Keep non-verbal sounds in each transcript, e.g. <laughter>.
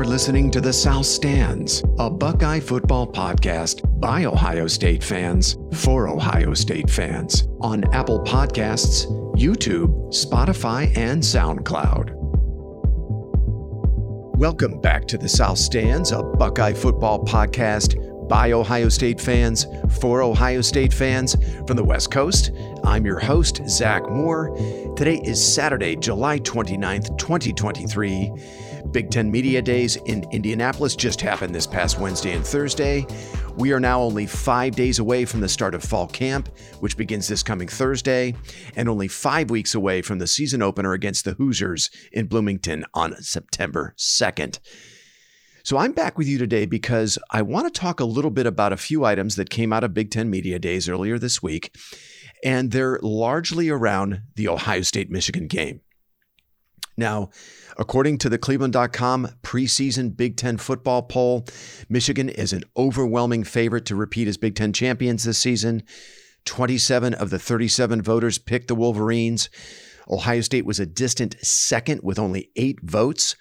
You're listening to The South Stands, a Buckeye football podcast by Ohio State fans for Ohio State fans on Apple Podcasts, YouTube, Spotify, and SoundCloud. Welcome back to The South Stands, a Buckeye football podcast by Ohio State fans for Ohio State fans from the West Coast. I'm your host, Zach Moore. Today is Saturday, July 29th, 2023. Big Ten Media Days in Indianapolis just happened this past Wednesday and Thursday. We are now only five days away from the start of fall camp, which begins this coming Thursday, and only five weeks away from the season opener against the Hoosiers in Bloomington on September 2nd. So I'm back with you today because I want to talk a little bit about a few items that came out of Big Ten Media Days earlier this week, and they're largely around the Ohio State Michigan game. Now, according to the Cleveland.com preseason Big Ten football poll, Michigan is an overwhelming favorite to repeat as Big Ten champions this season. 27 of the 37 voters picked the Wolverines. Ohio State was a distant second with only eight votes.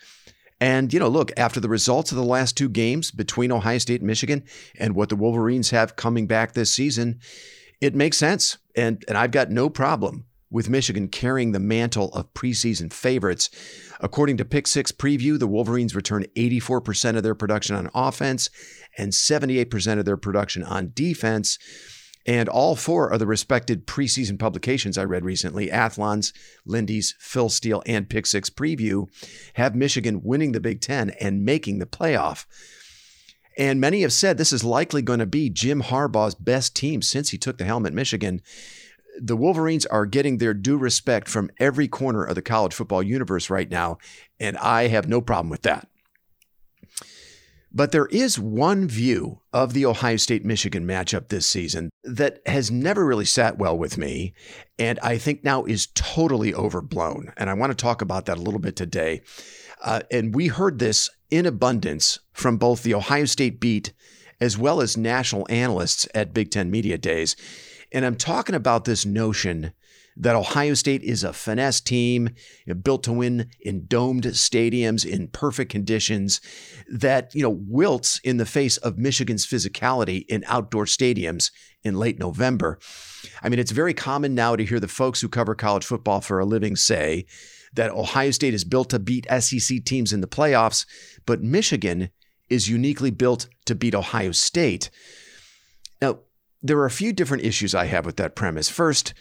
And, you know, look, after the results of the last two games between Ohio State and Michigan and what the Wolverines have coming back this season, it makes sense. And, and I've got no problem with Michigan carrying the mantle of preseason favorites. According to Pick Six Preview, the Wolverines returned 84% of their production on offense and 78% of their production on defense. And all four of the respected preseason publications I read recently, Athlon's, Lindy's, Phil Steele, and Pick Six Preview, have Michigan winning the Big Ten and making the playoff. And many have said this is likely going to be Jim Harbaugh's best team since he took the helm at Michigan. The Wolverines are getting their due respect from every corner of the college football universe right now, and I have no problem with that. But there is one view of the Ohio State Michigan matchup this season that has never really sat well with me, and I think now is totally overblown. And I want to talk about that a little bit today. Uh, and we heard this in abundance from both the Ohio State beat as well as national analysts at Big Ten Media Days. And I'm talking about this notion that Ohio State is a finesse team built to win in domed stadiums in perfect conditions that, you know, wilts in the face of Michigan's physicality in outdoor stadiums in late November. I mean, it's very common now to hear the folks who cover college football for a living say that Ohio State is built to beat SEC teams in the playoffs, but Michigan is uniquely built to beat Ohio State. Now, there are a few different issues I have with that premise. First,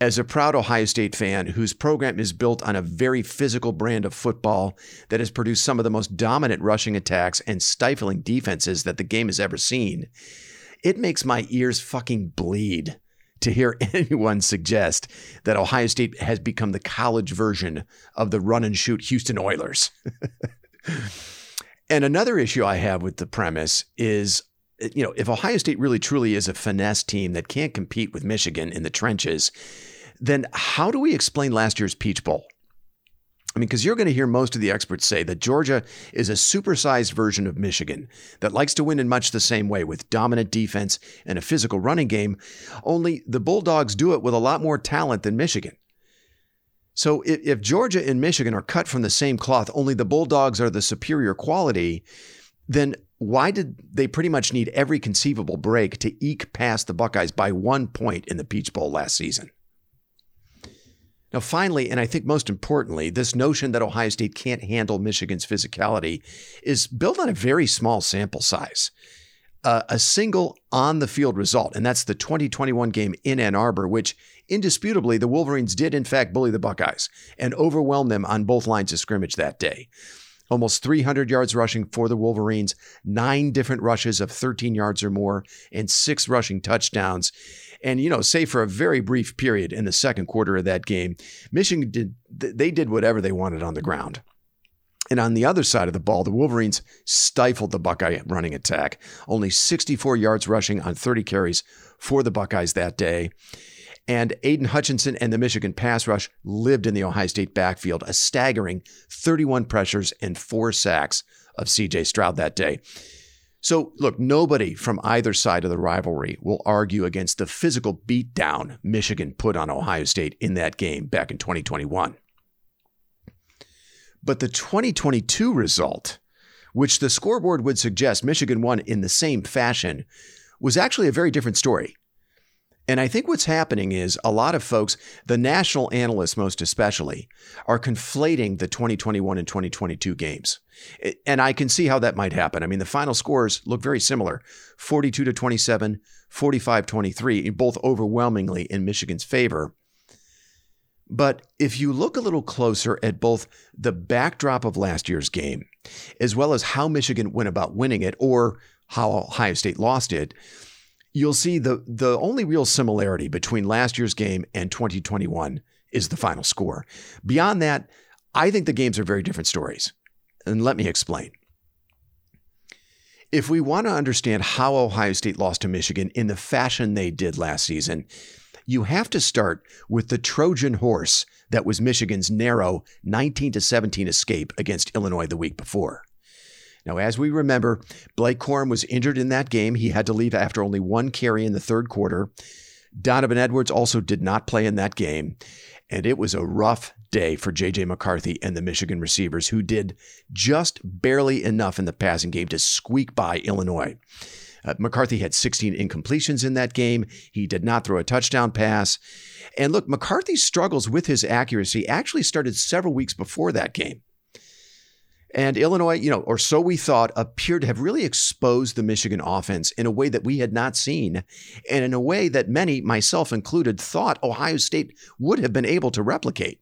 as a proud Ohio State fan whose program is built on a very physical brand of football that has produced some of the most dominant rushing attacks and stifling defenses that the game has ever seen, it makes my ears fucking bleed to hear <laughs> anyone suggest that Ohio State has become the college version of the run and shoot Houston Oilers. <laughs> and another issue I have with the premise is Uh, you know, if Ohio State really truly is a finesse team that can't compete with Michigan in the trenches, then how do we explain last year's Peach Bowl? I mean, because you're going to hear most of the experts say that Georgia is a supersized version of Michigan that likes to win in much the same way with dominant defense and a physical running game, only the Bulldogs do it with a lot more talent than Michigan. So if, if Georgia and Michigan are cut from the same cloth, only the Bulldogs are the superior quality, then why did they pretty much need every conceivable break to eke past the Buckeyes by one point in the Peach Bowl last season? Now, finally, and I think most importantly, this notion that Ohio State can't handle Michigan's physicality is built on a very small sample size. Uh, a single on the field result, and that's the 2021 game in Ann Arbor, which indisputably the Wolverines did, in fact, bully the Buckeyes and overwhelm them on both lines of scrimmage that day almost 300 yards rushing for the Wolverines, nine different rushes of 13 yards or more, and six rushing touchdowns. And, you know, say for a very brief period in the second quarter of that game, Michigan did, they did whatever they wanted on the ground. And on the other side of the ball, the Wolverines stifled the Buckeye running attack. Only 64 yards rushing on 30 carries for the Buckeyes that day. And Aidan Hutchinson and the Michigan pass rush lived in the Ohio State backfield, a staggering 31 pressures and four sacks of CJ Stroud that day. So, look, nobody from either side of the rivalry will argue against the physical beatdown Michigan put on Ohio State in that game back in 2021. But the 2022 result which the scoreboard would suggest Michigan won in the same fashion, was actually a very different story. And I think what's happening is a lot of folks, the national analysts most especially, are conflating the 2021 and 2022 games. And I can see how that might happen. I mean, the final scores look very similar 42 to 27, 45 23, both overwhelmingly in Michigan's favor. But if you look a little closer at both the backdrop of last year's game, as well as how Michigan went about winning it or how Ohio State lost it, you'll see the, the only real similarity between last year's game and 2021 is the final score. Beyond that, I think the games are very different stories. And let me explain. If we want to understand how Ohio State lost to Michigan in the fashion they did last season, you have to start with the Trojan horse that was Michigan's narrow 19 to 17 escape against Illinois the week before. Now, as we remember, Blake Corum was injured in that game. He had to leave after only one carry in the third quarter. Donovan Edwards also did not play in that game. And it was a rough day for J.J. McCarthy and the Michigan receivers, who did just barely enough in the passing game to squeak by Illinois. Uh, McCarthy had 16 incompletions in that game. He did not throw a touchdown pass. And look, McCarthy's struggles with his accuracy actually started several weeks before that game. And Illinois, you know, or so we thought, appeared to have really exposed the Michigan offense in a way that we had not seen, and in a way that many, myself included, thought Ohio State would have been able to replicate.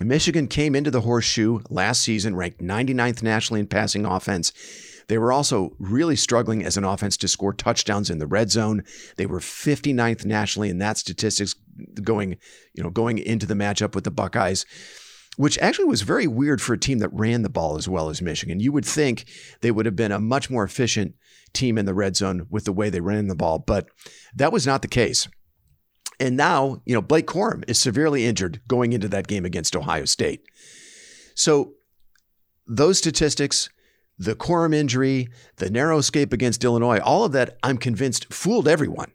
Michigan came into the horseshoe last season ranked 99th nationally in passing offense. They were also really struggling as an offense to score touchdowns in the red zone. They were 59th nationally in that statistics going, you know, going into the matchup with the Buckeyes which actually was very weird for a team that ran the ball as well as Michigan. You would think they would have been a much more efficient team in the red zone with the way they ran the ball, but that was not the case. And now, you know, Blake Corum is severely injured going into that game against Ohio State. So those statistics, the Corum injury, the narrow escape against Illinois, all of that, I'm convinced, fooled everyone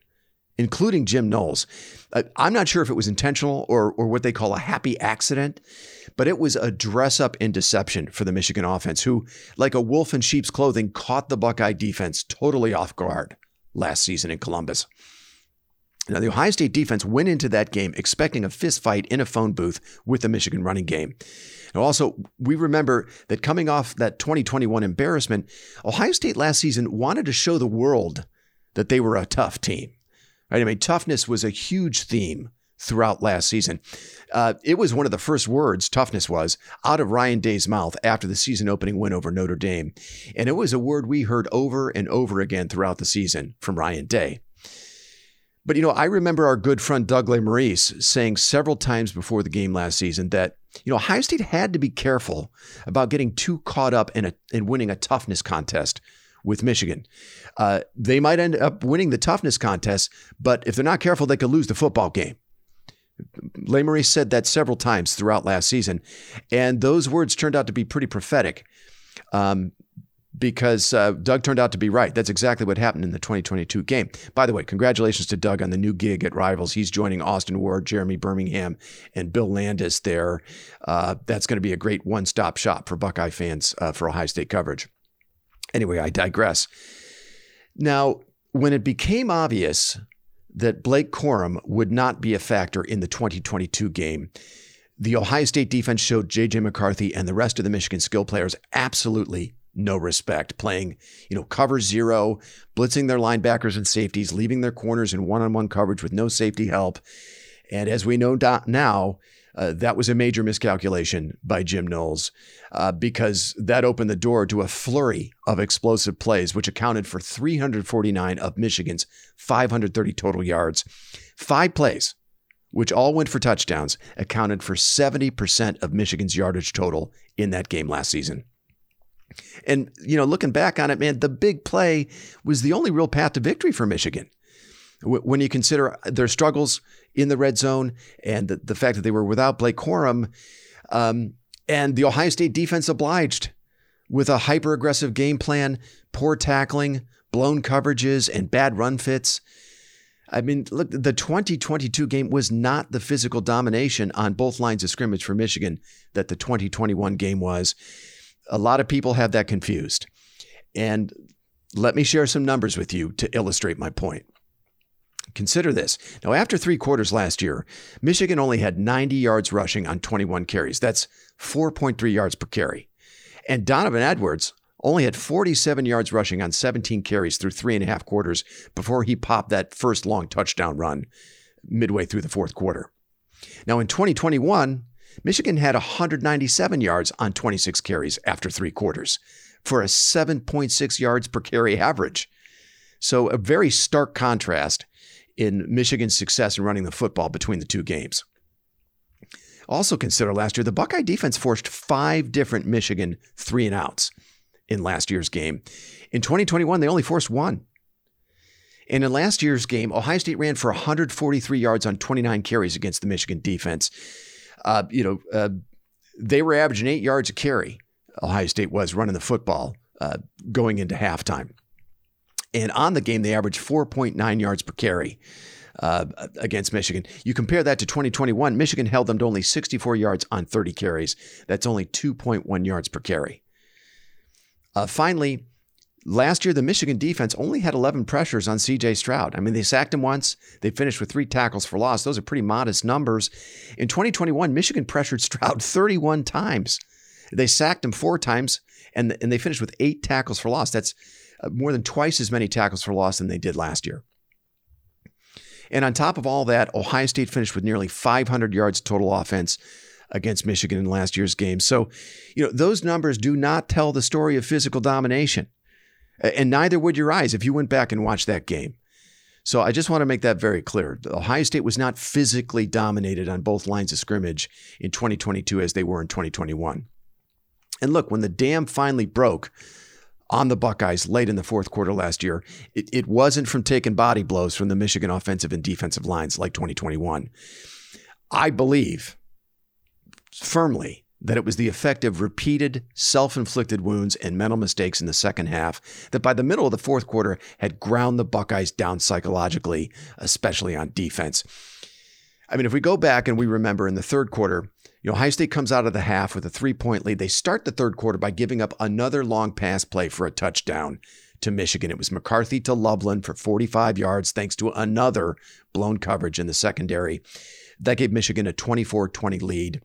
including Jim Knowles. Uh, I'm not sure if it was intentional or, or what they call a happy accident, but it was a dress up in deception for the Michigan offense, who, like a wolf in sheep's clothing, caught the Buckeye defense totally off guard last season in Columbus. Now, the Ohio State defense went into that game expecting a fist fight in a phone booth with the Michigan running game. And also, we remember that coming off that 2021 embarrassment, Ohio State last season wanted to show the world that they were a tough team. Right? I mean, toughness was a huge theme throughout last season. Uh, it was one of the first words, toughness was, out of Ryan Day's mouth after the season opening win over Notre Dame. And it was a word we heard over and over again throughout the season from Ryan Day. But, you know, I remember our good friend Doug Lesmerises saying several times before the game last season that, you know, Ohio State had to be careful about getting too caught up in, a, in winning a toughness contest with Michigan. Uh, they might end up winning the toughness contest, but if they're not careful, they could lose the football game. Lesmerises said that several times throughout last season, and those words turned out to be pretty prophetic. Um, because uh, Doug turned out to be right. That's exactly what happened in the 2022 game. By the way, congratulations to Doug on the new gig at Rivals. He's joining Austin Ward, Jeremy Birmingham, and Bill Landis there. Uh, that's going to be a great one stop shop for Buckeye fans uh, for Ohio State coverage. Anyway, I digress. Now, when it became obvious that Blake Corum would not be a factor in the 2022 game, the Ohio State defense showed J.J. McCarthy and the rest of the Michigan skill players absolutely no respect, playing, you know, cover zero, blitzing their linebackers and safeties, leaving their corners in one-on-one coverage with no safety help. And as we know now, uh, that was a major miscalculation by Jim Knowles uh, because that opened the door to a flurry of explosive plays, which accounted for 349 of Michigan's 530 total yards. Five plays, which all went for touchdowns, accounted for 70% of Michigan's yardage total in that game last season. And, you know, looking back on it, man, the big play was the only real path to victory for Michigan when you consider their struggles in the red zone and the, the fact that they were without Blake Corum, um, and the Ohio State defense obliged with a hyper aggressive game plan, poor tackling, blown coverages, and bad run fits. I mean, look, the 2022 game was not the physical domination on both lines of scrimmage for Michigan that the 2021 game was. a lot of people have that confused. And let me share some numbers with you to illustrate my point. Consider this. Now, after three quarters last year, Michigan only had 90 yards rushing on 21 carries. That's 4.3 yards per carry. And Donovan Edwards only had 47 yards rushing on 17 carries through three and a half quarters before he popped that first long touchdown run midway through the fourth quarter. Now, in 2021, Michigan had 197 yards on 26 carries after three quarters for a 7.6 yards per carry average. So, a very stark contrast in Michigan's success in running the football between the two games. Also, consider last year, the Buckeye defense forced five different Michigan three and outs in last year's game. In 2021, they only forced one. And in last year's game, Ohio State ran for 143 yards on 29 carries against the Michigan defense. Uh, you know, uh, they were averaging eight yards a carry. Ohio State was running the football uh, going into halftime. And on the game, they averaged 4.9 yards per carry. Uh, against Michigan. You compare that to 2021, Michigan held them to only 64 yards on 30 carries. That's only 2.1 yards per carry. Uh, finally, last year, the Michigan defense only had 11 pressures on CJ Stroud. I mean, they sacked him once. They finished with three tackles for loss. Those are pretty modest numbers. In 2021, Michigan <laughs> pressured Stroud 31 times. They sacked him four times, and, and they finished with eight tackles for loss. That's Uh, more than twice as many tackles for loss than they did last year. And on top of all that, Ohio State finished with nearly 500 yards total offense against Michigan in last year's game. So, you know, those numbers do not tell the story of physical domination. And neither would your eyes if you went back and watched that game. So I just want to make that very clear. Ohio State was not physically dominated on both lines of scrimmage in 2022 as they were in 2021. And look, when the dam finally broke on the Buckeyes late in the fourth quarter last year, it, it wasn't from taking body blows from the Michigan offensive and defensive lines like 2021. I believe firmly that it was the effect of repeated self inflicted wounds and mental mistakes in the second half that by the middle of the fourth quarter had ground the Buckeyes down psychologically, especially on defense. I mean, if we go back and we remember in the third quarter, you know, Ohio State comes out of the half with a three point lead. They start the third quarter by giving up another long pass play for a touchdown to Michigan. It was McCarthy to Loveland for 45 yards, thanks to another blown coverage in the secondary. That gave Michigan a 24 20 lead.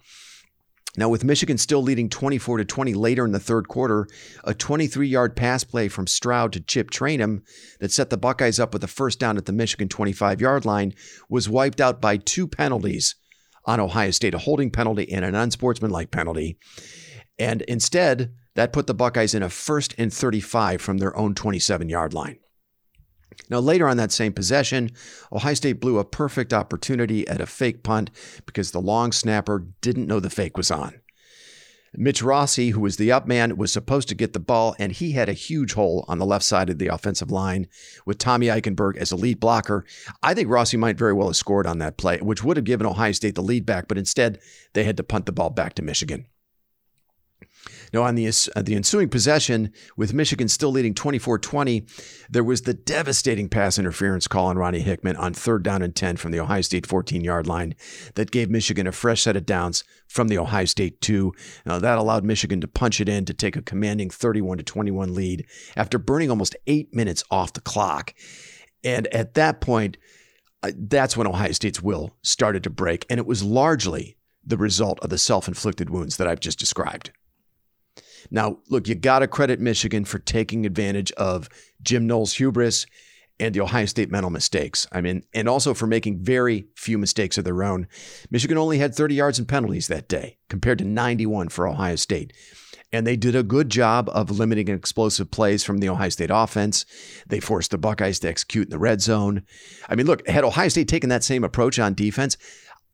Now, with Michigan still leading 24 to 20 later in the third quarter, a 23 yard pass play from Stroud to Chip Trayanum that set the Buckeyes up with a first down at the Michigan 25 yard line was wiped out by two penalties on Ohio State a holding penalty and an unsportsmanlike penalty. And instead, that put the Buckeyes in a first and 35 from their own 27 yard line. Now, later on that same possession, Ohio State blew a perfect opportunity at a fake punt because the long snapper didn't know the fake was on. Mitch Rossi, who was the up man, was supposed to get the ball, and he had a huge hole on the left side of the offensive line with Tommy Eichenberg as a lead blocker. I think Rossi might very well have scored on that play, which would have given Ohio State the lead back, but instead they had to punt the ball back to Michigan. Now, on the, uh, the ensuing possession, with Michigan still leading 24 20, there was the devastating pass interference call on Ronnie Hickman on third down and 10 from the Ohio State 14 yard line that gave Michigan a fresh set of downs from the Ohio State 2. Now, that allowed Michigan to punch it in to take a commanding 31 21 lead after burning almost eight minutes off the clock. And at that point, uh, that's when Ohio State's will started to break. And it was largely the result of the self inflicted wounds that I've just described. Now, look, you got to credit Michigan for taking advantage of Jim Knowles' hubris and the Ohio State mental mistakes. I mean, and also for making very few mistakes of their own. Michigan only had 30 yards in penalties that day compared to 91 for Ohio State. And they did a good job of limiting explosive plays from the Ohio State offense. They forced the Buckeyes to execute in the red zone. I mean, look, had Ohio State taken that same approach on defense,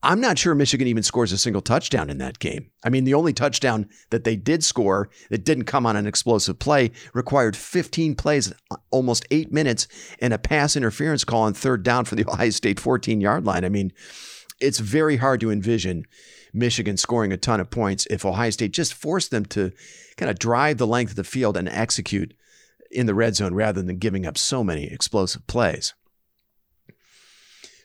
I'm not sure Michigan even scores a single touchdown in that game. I mean, the only touchdown that they did score that didn't come on an explosive play required 15 plays, almost eight minutes, and a pass interference call on third down for the <laughs> Ohio State 14 yard line. I mean, it's very hard to envision Michigan scoring a ton of points if Ohio State just forced them to kind of drive the length of the field and execute in the red zone rather than giving up so many explosive plays.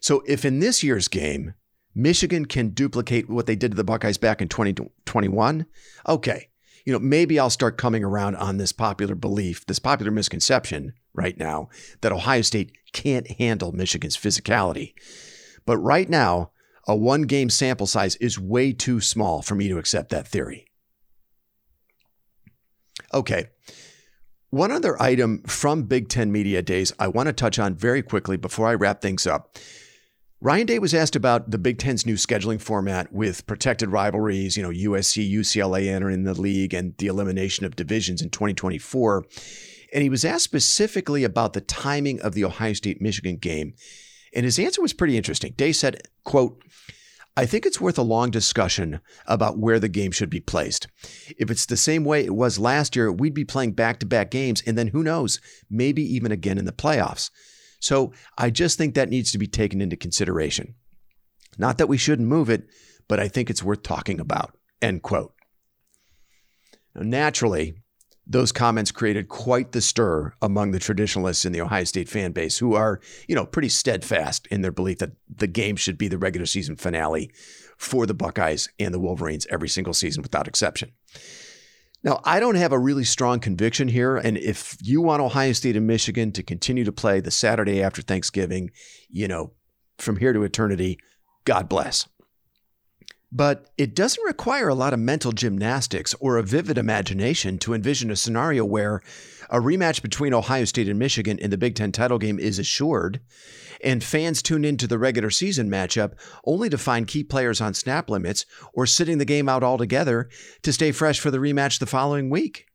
So, if in this year's game, Michigan can duplicate what they did to the Buckeyes back in 2021, okay, you know, maybe I'll start coming around on this popular belief, this popular misconception right now that Ohio State can't handle Michigan's physicality. But right now, a one game sample size is way too small for me to accept that theory. Okay. One other item from Big Ten Media Days I want to touch on very quickly before I wrap things up. Ryan Day was asked about the Big Ten's new scheduling format with protected rivalries, you know, USC, UCLA entering the league and the elimination of divisions in 2024. And he was asked specifically about the timing of the Ohio State Michigan game. And his answer was pretty interesting. Day said, quote, I think it's worth a long discussion about where the game should be placed. If it's the same way it was last year, we'd be playing back to back games, and then who knows, maybe even again in the playoffs. So I just think that needs to be taken into consideration. Not that we shouldn't move it, but I think it's worth talking about. End quote. Now, naturally, those comments created quite the stir among the traditionalists in the Ohio State fan base who are, you know, pretty steadfast in their belief that the game should be the regular season finale for the Buckeyes and the Wolverines every single season without exception. Now, I don't have a really strong conviction here. And if you want Ohio State and Michigan to continue to play the Saturday after Thanksgiving, you know, from here to eternity, God bless. But it doesn't require a lot of mental gymnastics or a vivid imagination to envision a scenario where a rematch between Ohio State and Michigan in the Big Ten title game is assured, and fans tune into the regular season matchup only to find key players on snap limits or sitting the game out altogether to stay fresh for the rematch the following week.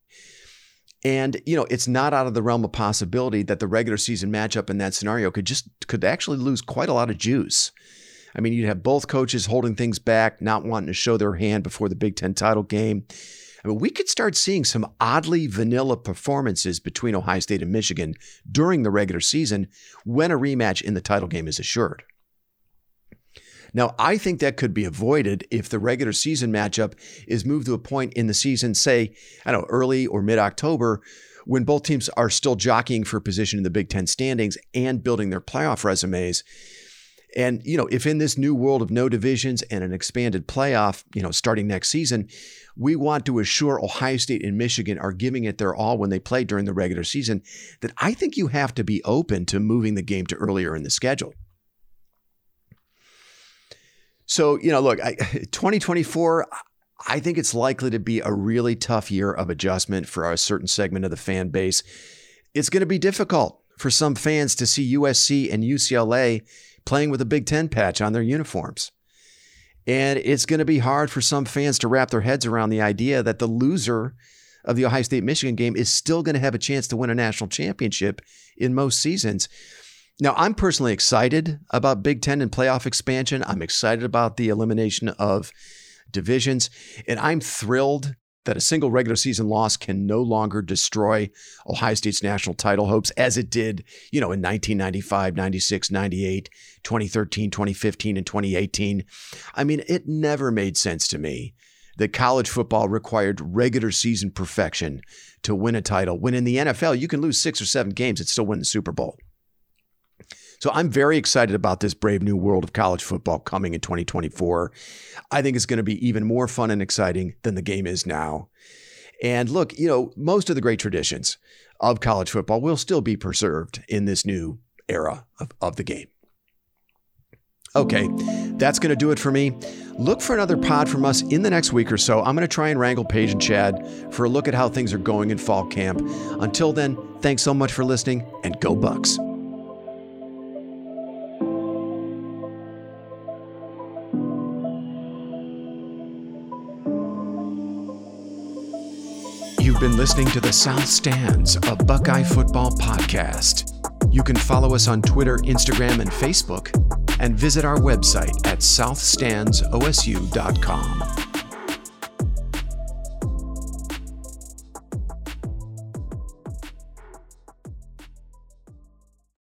And you know, it's not out of the realm of possibility that the regular season matchup in that scenario could just could actually lose quite a lot of juice. I mean, you'd have both coaches holding things back, not wanting to show their hand before the Big Ten title game. Mean, we could start seeing some oddly vanilla performances between Ohio State and Michigan during the regular season when a rematch in the title game is assured. Now, I think that could be avoided if the regular season matchup is moved to a point in the season, say, I don't know, early or mid October, when both teams are still jockeying for position in the Big Ten standings and building their playoff resumes. And, you know, if in this new world of no divisions and an expanded playoff, you know, starting next season, we want to assure Ohio State and Michigan are giving it their all when they play during the regular season, that I think you have to be open to moving the game to earlier in the schedule. So, you know, look, I, <laughs> 2024, I think it's likely to be a really tough year of adjustment for a certain segment of the fan base. It's going to be difficult for some fans to see USC and UCLA playing with a Big Ten patch on their uniforms. And it's going to be hard for some fans to wrap their heads around the idea that the loser of the Ohio State Michigan game is still going to have a chance to win a national championship in most seasons. Now, I'm personally excited about Big Ten and playoff expansion. I'm excited about the elimination of divisions, and I'm thrilled that a single regular season loss can no longer destroy Ohio State's national title hopes as it did, you know, in 1995, 96, 98, 2013, 2015, and 2018. I mean, it never made sense to me that college football required regular season perfection to win a title, when in the NFL, you can lose six or seven games and still win the Super Bowl. So I'm very excited about this brave new world of college football coming in 2024. I think it's going to be even more fun and exciting than the game is now. And look, you know, most of the great traditions of college football will still be preserved in this new era of, of the game. Okay, that's going to do it for me. Look for another pod from us in the next week or so. I'm going to try and wrangle Paige and Chad for a look at how things are going in fall camp. Until then, thanks so much for listening and go Bucks. Been listening to the South Stands, a Buckeye football podcast. You can follow us on Twitter, Instagram, and Facebook, and visit our website at southstandsosu.com.